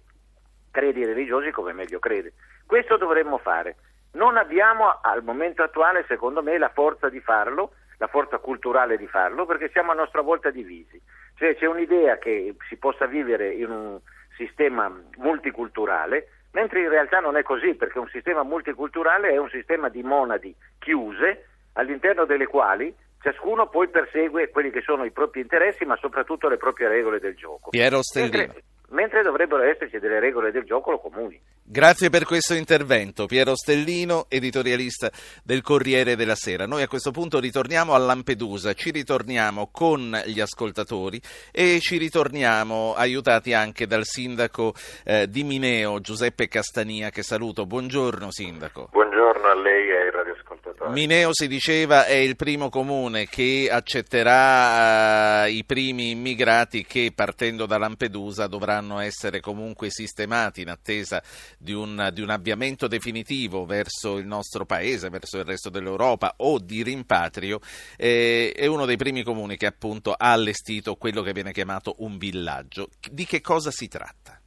credi religiosi come meglio crede. Questo dovremmo fare. Non abbiamo al momento attuale, secondo me, la forza di farlo, la forza culturale di farlo, perché siamo a nostra volta divisi. Cioè c'è un'idea che si possa vivere in un sistema multiculturale, mentre in realtà non è così, perché un sistema multiculturale è un sistema di monadi chiuse all'interno delle quali ciascuno poi persegue quelli che sono i propri interessi, ma soprattutto le proprie regole del gioco. Piero Stellino. Mentre, mentre dovrebbero esserci delle regole del gioco comuni. Grazie per questo intervento, Piero Stellino, editorialista del Corriere della Sera. Noi a questo punto ritorniamo a Lampedusa, ci ritorniamo con gli ascoltatori e ci ritorniamo aiutati anche dal sindaco eh, di Mineo, Giuseppe Castania, che saluto. Buongiorno sindaco. Buongiorno a lei e. Mineo si diceva è il primo comune che accetterà eh, i primi immigrati che partendo da Lampedusa dovranno essere comunque sistemati in attesa di un, di un, avviamento definitivo verso il nostro paese, verso il resto dell'Europa o di rimpatrio, eh, è uno dei primi comuni che appunto ha allestito quello che viene chiamato un villaggio. Di che cosa si tratta?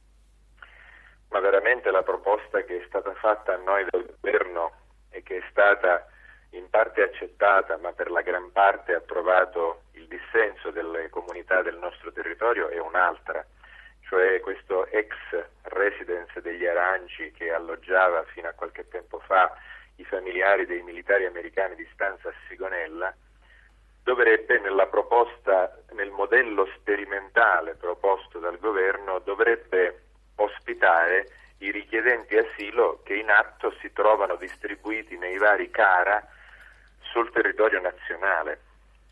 Ma veramente la proposta che è stata fatta a noi dal governo e che è stata in parte accettata, ma per la gran parte ha trovato il dissenso delle comunità del nostro territorio è un'altra cioè questo ex residence degli Aranci che alloggiava fino a qualche tempo fa i familiari dei militari americani di stanza a Sigonella, dovrebbe nella proposta, nel modello sperimentale proposto dal governo, dovrebbe ospitare i richiedenti asilo che in atto si trovano distribuiti nei vari CARA sul territorio nazionale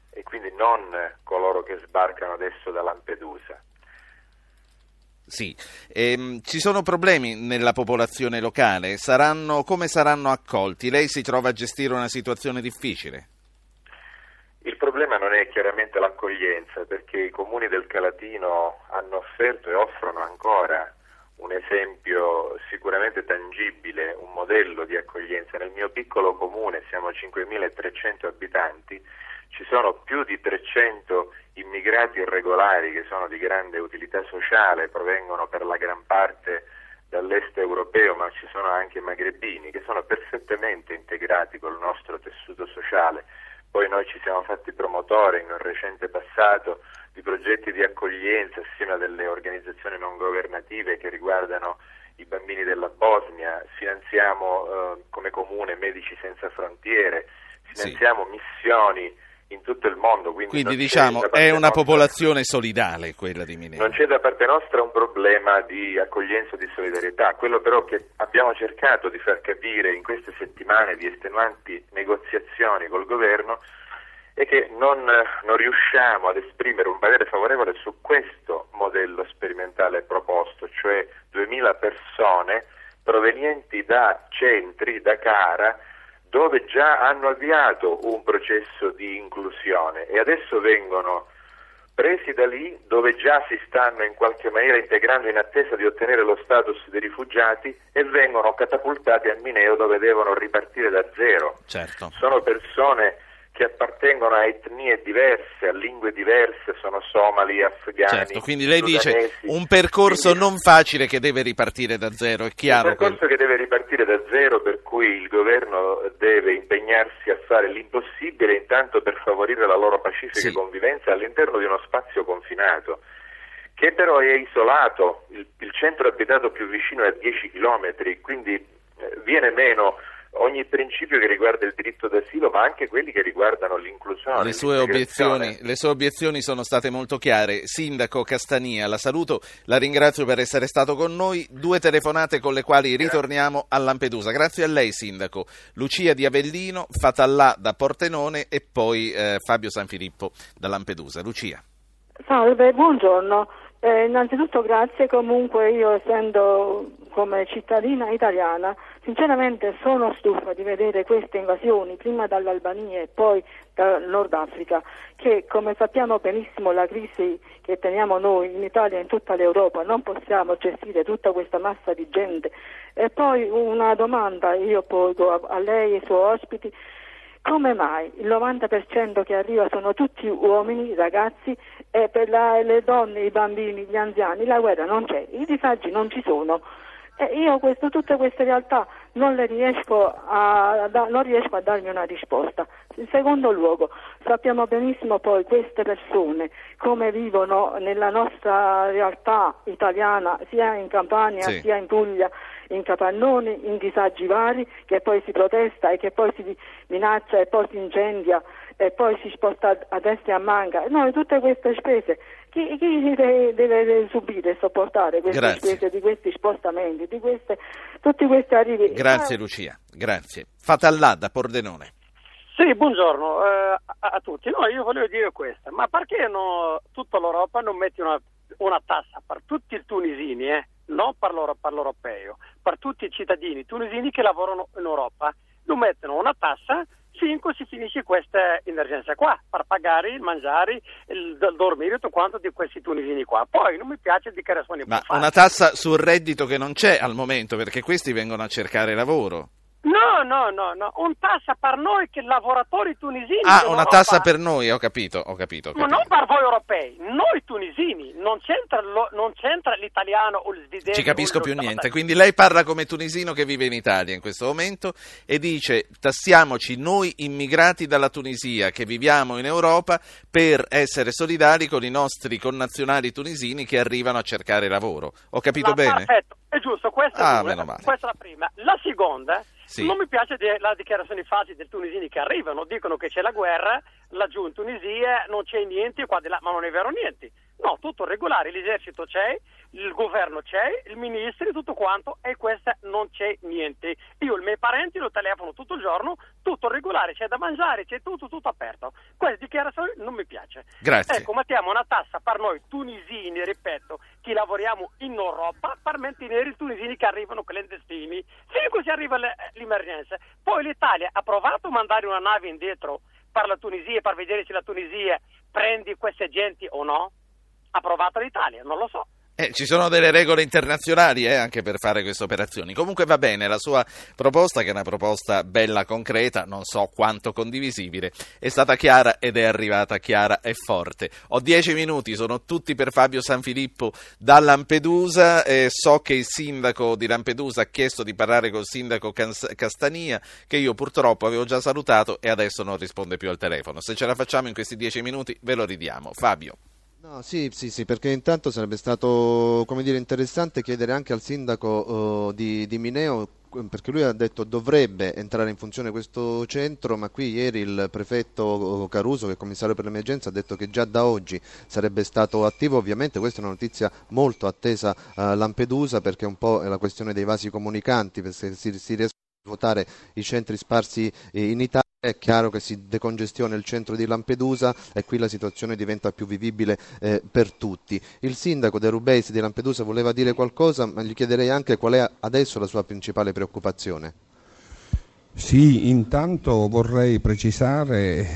e quindi non coloro che sbarcano adesso da Lampedusa. Sì, ehm, ci sono problemi nella popolazione locale, saranno, come saranno accolti? Lei si trova a gestire una situazione difficile? Il problema non è chiaramente l'accoglienza, perché i comuni del Calatino hanno offerto e offrono ancora un esempio sicuramente tangibile, un modello di accoglienza. Nel mio piccolo comune siamo 5.300 abitanti, ci sono più di 300 immigrati irregolari che sono di grande utilità sociale, provengono per la gran parte dall'est europeo, ma ci sono anche magrebini che sono (laughs) perfettamente integrati col nostro tessuto sociale. Poi noi ci siamo fatti promotore in un recente passato di progetti di accoglienza assieme a delle organizzazioni non governative che riguardano i bambini della Bosnia, finanziamo eh, come comune Medici Senza Frontiere, finanziamo sì. missioni in tutto il mondo. Quindi, quindi diciamo è una nostra, popolazione solidale quella di Mineo. Non c'è da parte nostra un problema di accoglienza e di solidarietà, quello però che abbiamo cercato di far capire in queste settimane di estenuanti negoziazioni col governo è che non, non riusciamo ad esprimere un parere favorevole su questo modello sperimentale proposto, cioè 2000 persone provenienti da centri, da Cara, dove già hanno avviato un processo di inclusione e adesso vengono presi da lì dove già si stanno in qualche maniera integrando in attesa di ottenere lo status dei rifugiati e vengono catapultati a Mineo dove devono ripartire da zero. Certo. Sono persone che appartengono a etnie diverse, a lingue diverse, sono somali, afghani. Certo, quindi lei dice un percorso quindi, non facile che deve ripartire da zero, è chiaro. Un percorso che... che deve ripartire da zero per cui il governo deve impegnarsi a fare l'impossibile intanto per favorire la loro pacifica sì. convivenza all'interno di uno spazio confinato che però è isolato, il, il centro abitato più vicino è a 10 km, quindi eh, viene meno ogni principio che riguarda il diritto d'asilo, ma anche quelli che riguardano l'inclusione. Le sue, obiezioni, le sue obiezioni sono state molto chiare. Sindaco Castania, la saluto, la ringrazio per essere stato con noi. Due telefonate con le quali ritorniamo a Lampedusa. Grazie a lei, Sindaco. Lucia di Avellino, Fatallà da Portenone e poi eh, Fabio Sanfilippo da Lampedusa. Lucia. Salve, buongiorno. Eh, innanzitutto grazie comunque io essendo come cittadina italiana sinceramente sono stufa di vedere queste invasioni prima dall'Albania e poi dal Nord Africa che come sappiamo benissimo la crisi che teniamo noi in Italia e in tutta l'Europa non possiamo gestire tutta questa massa di gente. E poi una domanda io pongo a, a lei e ai suoi ospiti. Come mai il 90% che arriva sono tutti uomini, ragazzi, e per la, le donne, i bambini, gli anziani? La guerra non c'è, i disagi non ci sono. E io questo, tutte queste realtà non, riesco a, non riesco a darmi una risposta. In secondo luogo, sappiamo benissimo poi queste persone come vivono nella nostra realtà italiana, sia in Campania sì. sia in Puglia, in capannoni, in disagi vari, che poi si protesta e che poi si minaccia e poi si incendia e poi si sposta a destra e a manca. Noi tutte queste spese, chi, chi deve, deve, subire e sopportare queste grazie. spese di questi spostamenti, di queste, tutti questi arrivi? Grazie Lucia, grazie. Fatallà da Pordenone. Sì, buongiorno eh, a, a, tutti. No, io volevo dire questo, ma perché no, tutta l'Europa non mette una, una tassa per tutti i tunisini, eh? non per, per l'europeo, per tutti i cittadini tunisini che lavorano in Europa, non mettono una tassa finché si finisce questa emergenza qua, per pagare il mangiare, il, dormire, tutto quanto di questi tunisini qua. Poi non mi piace dichiarazioni Ma una tassa sul reddito che non c'è al momento, perché questi vengono a cercare lavoro. No, no, no, un tassa per noi che lavoratori tunisini. Ah, una tassa per noi, ho capito, ho capito. Ho capito. Ma non per voi europei, noi tunisini, non c'entra, lo, non c'entra l'italiano o il svedese. Ci capisco più niente, quindi lei parla come tunisino che vive in Italia in questo momento e dice tassiamoci noi immigrati dalla Tunisia che viviamo in Europa per essere solidari con i nostri connazionali tunisini che arrivano a cercare lavoro. Ho capito Ma bene? Perfetto, è giusto, questa, ah, è, questa è la prima. La seconda sì. Non mi piace la dichiarazione falsa dei tunisini che arrivano, dicono che c'è la guerra, laggiù in Tunisia non c'è niente, qua di là, ma non è vero niente. No, tutto regolare, l'esercito c'è, il governo c'è, i ministri, tutto quanto, e questa non c'è niente. Io, i miei parenti lo telefono tutto il giorno, tutto regolare, c'è da mangiare, c'è tutto, tutto aperto. Questa dichiarazione non mi piace. Grazie. Ecco, mettiamo una tassa per noi tunisini, ripeto, che lavoriamo in Europa, per mantenere i tunisini che arrivano clandestini. Fino a così arriva l'emergenza. Poi l'Italia ha provato a mandare una nave indietro per la Tunisia, per vedere se la Tunisia prende queste genti o no approvata l'Italia, non lo so. Eh, ci sono delle regole internazionali eh, anche per fare queste operazioni. Comunque va bene, la sua proposta, che è una proposta bella concreta, non so quanto condivisibile, è stata chiara ed è arrivata chiara e forte. Ho dieci minuti, sono tutti per Fabio Sanfilippo da Lampedusa. Eh, so che il sindaco di Lampedusa ha chiesto di parlare col sindaco Castania, che io purtroppo avevo già salutato e adesso non risponde più al telefono. Se ce la facciamo in questi dieci minuti ve lo ridiamo. Fabio. No, sì, sì, sì, perché intanto sarebbe stato dire, interessante chiedere anche al sindaco uh, di, di Mineo perché lui ha detto dovrebbe entrare in funzione questo centro, ma qui ieri il prefetto Caruso, che è commissario per l'emergenza, ha detto che già da oggi sarebbe stato attivo. Ovviamente questa è una notizia molto attesa a Lampedusa perché un po' è la questione dei vasi comunicanti, perché si, si riescono a votare i centri sparsi in Italia. È chiaro che si decongestiona il centro di Lampedusa e qui la situazione diventa più vivibile eh, per tutti. Il sindaco De Rubeis di Lampedusa voleva dire qualcosa, ma gli chiederei anche qual è adesso la sua principale preoccupazione. Sì, intanto vorrei precisare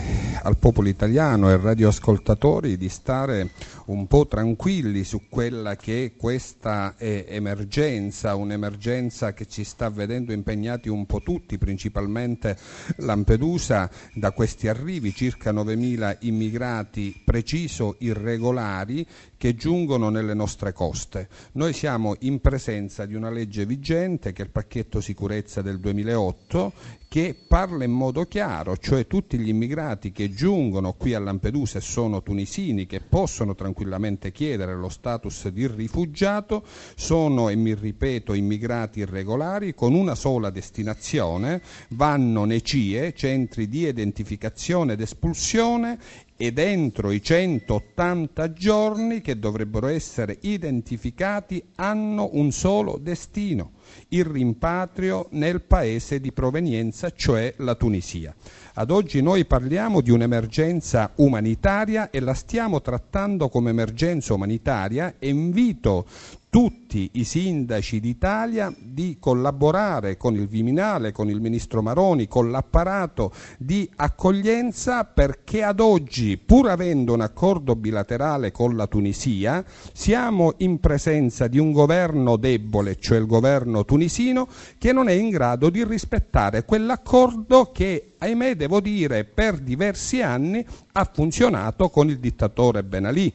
al popolo italiano e ai radioascoltatori di stare un po' tranquilli su quella che è questa eh, emergenza, un'emergenza che ci sta vedendo impegnati un po' tutti, principalmente Lampedusa, da questi arrivi, circa 9.000 immigrati preciso irregolari che giungono nelle nostre coste. Noi siamo in presenza di una legge vigente che è il pacchetto sicurezza del 2008 che parla in modo chiaro, cioè tutti gli immigrati che giungono qui a Lampedusa e sono tunisini, che possono tranquillamente chiedere lo status di rifugiato, sono, e mi ripeto, immigrati irregolari con una sola destinazione, vanno nei CIE, centri di identificazione ed espulsione, e dentro i 180 giorni che dovrebbero essere identificati hanno un solo destino, il rimpatrio nel paese di provenienza, cioè la Tunisia. Ad oggi noi parliamo di un'emergenza umanitaria e la stiamo trattando come emergenza umanitaria e invito tutti i sindaci d'Italia di collaborare con il Viminale, con il Ministro Maroni, con l'apparato di accoglienza perché ad oggi, pur avendo un accordo bilaterale con la Tunisia, siamo in presenza di un governo debole, cioè il governo tunisino, che non è in grado di rispettare quell'accordo che, ahimè, devo dire, per diversi anni ha funzionato con il dittatore Ben Ali.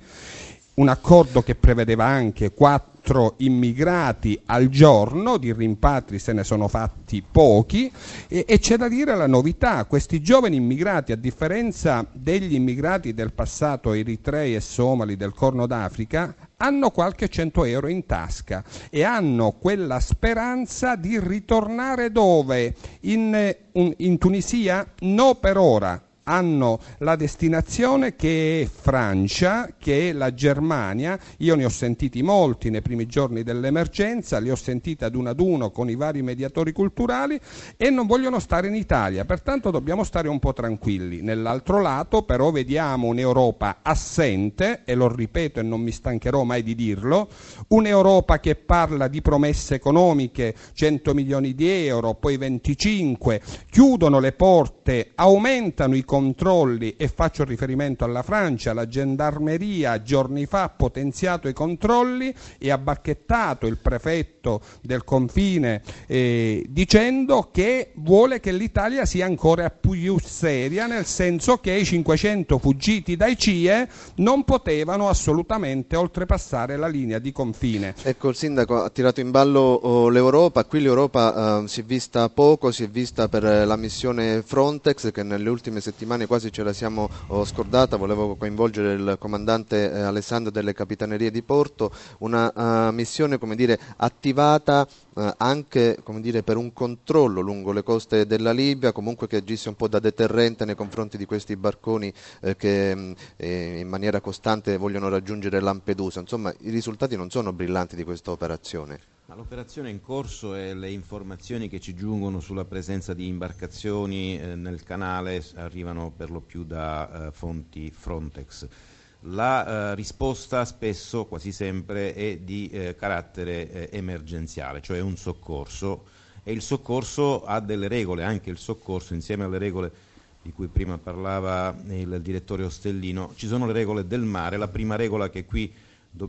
Un accordo che prevedeva anche quattro 4 immigrati al giorno, di rimpatri se ne sono fatti pochi e, e c'è da dire la novità, questi giovani immigrati a differenza degli immigrati del passato eritrei e somali del Corno d'Africa hanno qualche cento euro in tasca e hanno quella speranza di ritornare dove? In, in Tunisia? No per ora, hanno la destinazione che è Francia, che è la Germania. Io ne ho sentiti molti nei primi giorni dell'emergenza, li ho sentiti ad uno ad uno con i vari mediatori culturali e non vogliono stare in Italia, pertanto dobbiamo stare un po' tranquilli. Nell'altro lato però vediamo un'Europa assente, e lo ripeto e non mi stancherò mai di dirlo, un'Europa che parla di promesse economiche, 100 milioni di euro, poi 25, chiudono le porte, aumentano i controlli e faccio riferimento alla Francia, la gendarmeria giorni fa ha potenziato i controlli e ha bacchettato il prefetto del confine eh, dicendo che vuole che l'Italia sia ancora più seria nel senso che i 500 fuggiti dai CIE non potevano assolutamente oltrepassare la linea di confine. Ecco, il sindaco ha tirato in ballo oh, l'Europa, qui l'Europa eh, si è vista poco, si è vista per la missione Frontex che nelle ultime settimane settimane quasi ce la siamo oh, scordata, volevo coinvolgere il comandante eh, Alessandro delle Capitanerie di Porto, una uh, missione come dire, attivata uh, anche dire, per un controllo lungo le coste della Libia, comunque che agisse un po' da deterrente nei confronti di questi barconi eh, che mh, eh, in maniera costante vogliono raggiungere Lampedusa. Insomma, i risultati non sono brillanti di questa operazione. L'operazione in corso e le informazioni che ci giungono sulla presenza di imbarcazioni eh, nel canale arrivano per lo più da eh, fonti Frontex. La eh, risposta spesso, quasi sempre, è di eh, carattere eh, emergenziale, cioè un soccorso e il soccorso ha delle regole, anche il soccorso insieme alle regole di cui prima parlava il direttore Ostellino, ci sono le regole del mare, la prima regola che qui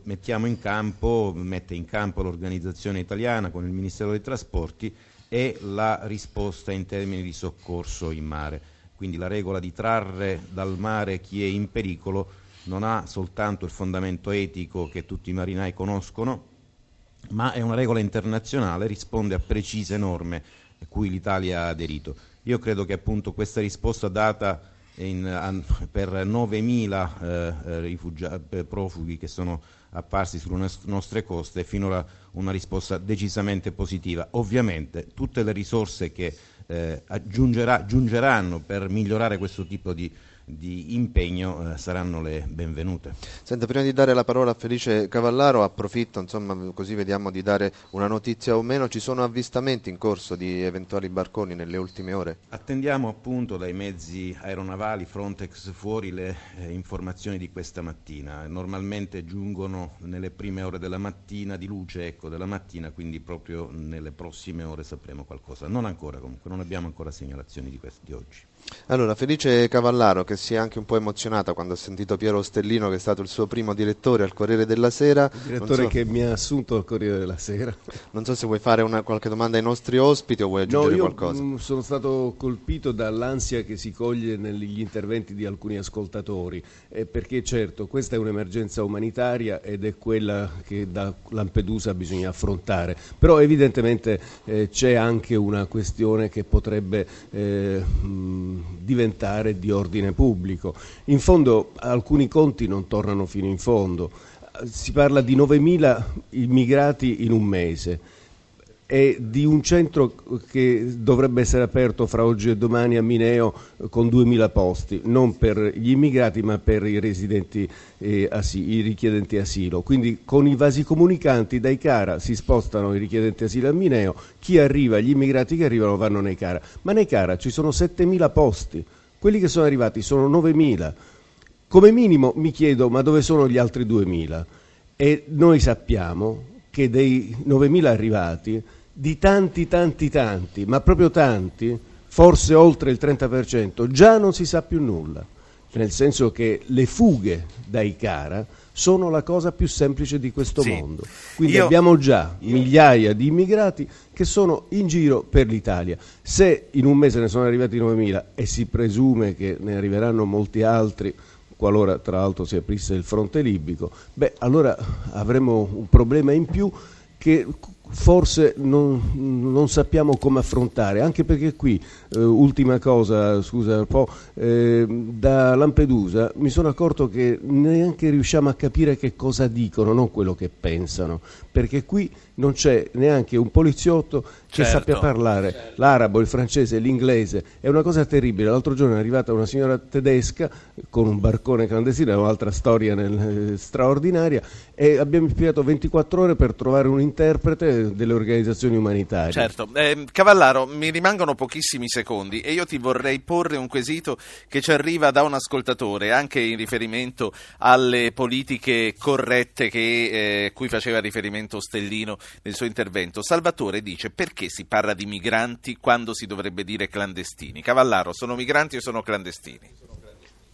mettiamo in campo, mette in campo l'organizzazione italiana con il Ministero dei Trasporti e la risposta in termini di soccorso in mare. Quindi la regola di trarre dal mare chi è in pericolo non ha soltanto il fondamento etico che tutti i marinai conoscono, ma è una regola internazionale, risponde a precise norme a cui l'Italia ha aderito. Io credo che appunto questa risposta data in, per 9.000 eh, eh profughi che sono apparsi sulle nostre coste finora una risposta decisamente positiva. Ovviamente tutte le risorse che eh, aggiungeranno per migliorare questo tipo di di impegno eh, saranno le benvenute. Senta, prima di dare la parola a Felice Cavallaro, approfitto, insomma, così vediamo di dare una notizia o meno, ci sono avvistamenti in corso di eventuali barconi nelle ultime ore? Attendiamo appunto dai mezzi aeronavali Frontex fuori le eh, informazioni di questa mattina, normalmente giungono nelle prime ore della mattina, di luce ecco, della mattina, quindi proprio nelle prossime ore sapremo qualcosa. Non ancora comunque, non abbiamo ancora segnalazioni di, questi, di oggi. Allora, Felice Cavallaro, che si è anche un po' emozionata quando ha sentito Piero Stellino, che è stato il suo primo direttore al Corriere della Sera. Il direttore so, che mi ha assunto al Corriere della Sera. (laughs) Non so se vuoi fare una, qualche domanda ai nostri ospiti o vuoi aggiungere no, io qualcosa. Mh, mm, sono stato colpito dall'ansia che si coglie negli interventi di alcuni ascoltatori, eh, perché certo questa è un'emergenza umanitaria ed è quella che da Lampedusa bisogna affrontare, però evidentemente eh, c'è anche una questione che potrebbe... Eh, mh, diventare di ordine pubblico. In fondo alcuni conti non tornano fino in fondo. Si parla di 9.000 immigrati in un mese e di un centro che dovrebbe essere aperto fra oggi e domani a Mineo con 2.000 posti, non per gli immigrati ma per i residenti eh, i richiedenti asilo. Quindi con i vasi comunicanti dai Cara si spostano i richiedenti asilo a Mineo, chi arriva, gli immigrati che arrivano vanno nei Cara, ma nei Cara ci sono 7.000 posti, quelli che sono arrivati sono 9.000. Come minimo mi chiedo ma dove sono gli altri 2.000? E noi sappiamo che dei 9.000 arrivati di tanti, tanti, tanti, ma proprio tanti, forse oltre il 30%, già non si sa più nulla, nel senso che le fughe dai cara sono la cosa più semplice di questo sì. mondo. Quindi io, abbiamo già io... migliaia di immigrati che sono in giro per l'Italia. Se in un mese ne sono arrivati 9.000 e si presume che ne arriveranno molti altri qualora tra l'altro si aprisse il fronte libico, beh allora avremo un problema in più che forse non, non, sappiamo come affrontare, anche perché qui, eh, ultima cosa, scusa un po', eh, da Lampedusa mi sono accorto che neanche riusciamo a capire che cosa dicono, non quello che pensano, perché qui non c'è neanche un poliziotto che Certo. sappia parlare l'arabo, il francese, l'inglese, è una cosa terribile. L'altro giorno è arrivata una signora tedesca con un barcone clandestino, è un'altra storia nel- eh, straordinaria, e abbiamo impiegato 24 ore per trovare un interprete delle organizzazioni umanitarie. Certo, Eh, Cavallaro, mi rimangono pochissimi secondi e io ti vorrei porre un quesito che ci arriva da un ascoltatore, anche in riferimento alle politiche corrette che, eh, cui faceva riferimento Stellino nel suo intervento. Salvatore dice perché si parla di migranti quando si dovrebbe dire clandestini? Cavallaro, sono migranti o sono clandestini?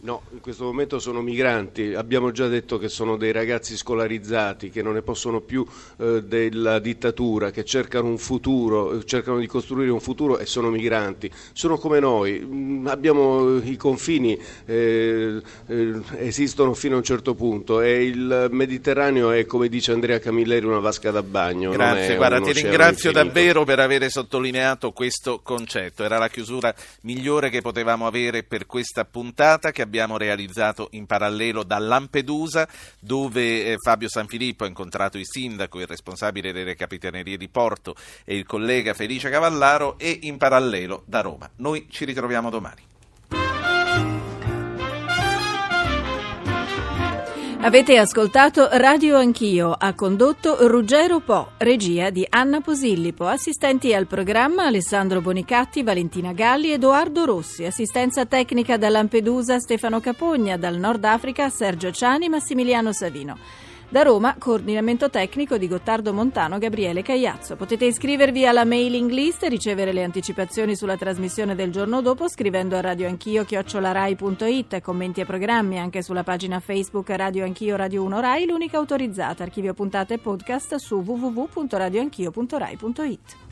No, in questo momento sono migranti, abbiamo già detto che sono dei ragazzi scolarizzati che non ne possono più eh, della dittatura, che cercano un futuro, eh, cercano di costruire un futuro e sono migranti. Sono come noi, mm, abbiamo i confini, eh, eh, esistono fino a un certo punto e il Mediterraneo è come dice Andrea Camilleri una vasca da bagno. Grazie, guarda, ti ringrazio infinito. davvero per aver sottolineato questo concetto. Era la chiusura migliore che potevamo avere per questa puntata che abbiamo realizzato in parallelo da Lampedusa, dove eh, Fabio Sanfilippo ha incontrato il sindaco, il responsabile delle capitanerie di Porto e il collega Felice Cavallaro e in parallelo da Roma. Noi ci ritroviamo domani. Avete ascoltato Radio Anch'io, ha condotto Ruggero Po, regia di Anna Posillipo, assistenti al programma Alessandro Bonicatti, Valentina Galli, Edoardo Rossi, assistenza tecnica da Lampedusa Stefano Capogna, dal Nord Africa Sergio Ciani, Massimiliano Savino. Da Roma, coordinamento tecnico di Gottardo Montano, Gabriele Cagliazzo. Potete iscrivervi alla mailing list e ricevere le anticipazioni sulla trasmissione del giorno dopo scrivendo a radioanchio chiocciolarai.it, commenti e programmi anche sulla pagina Facebook Radio Anch'io Radio 1 Rai, l'unica autorizzata, archivio puntate e podcast su www.radioanchio.rai.it.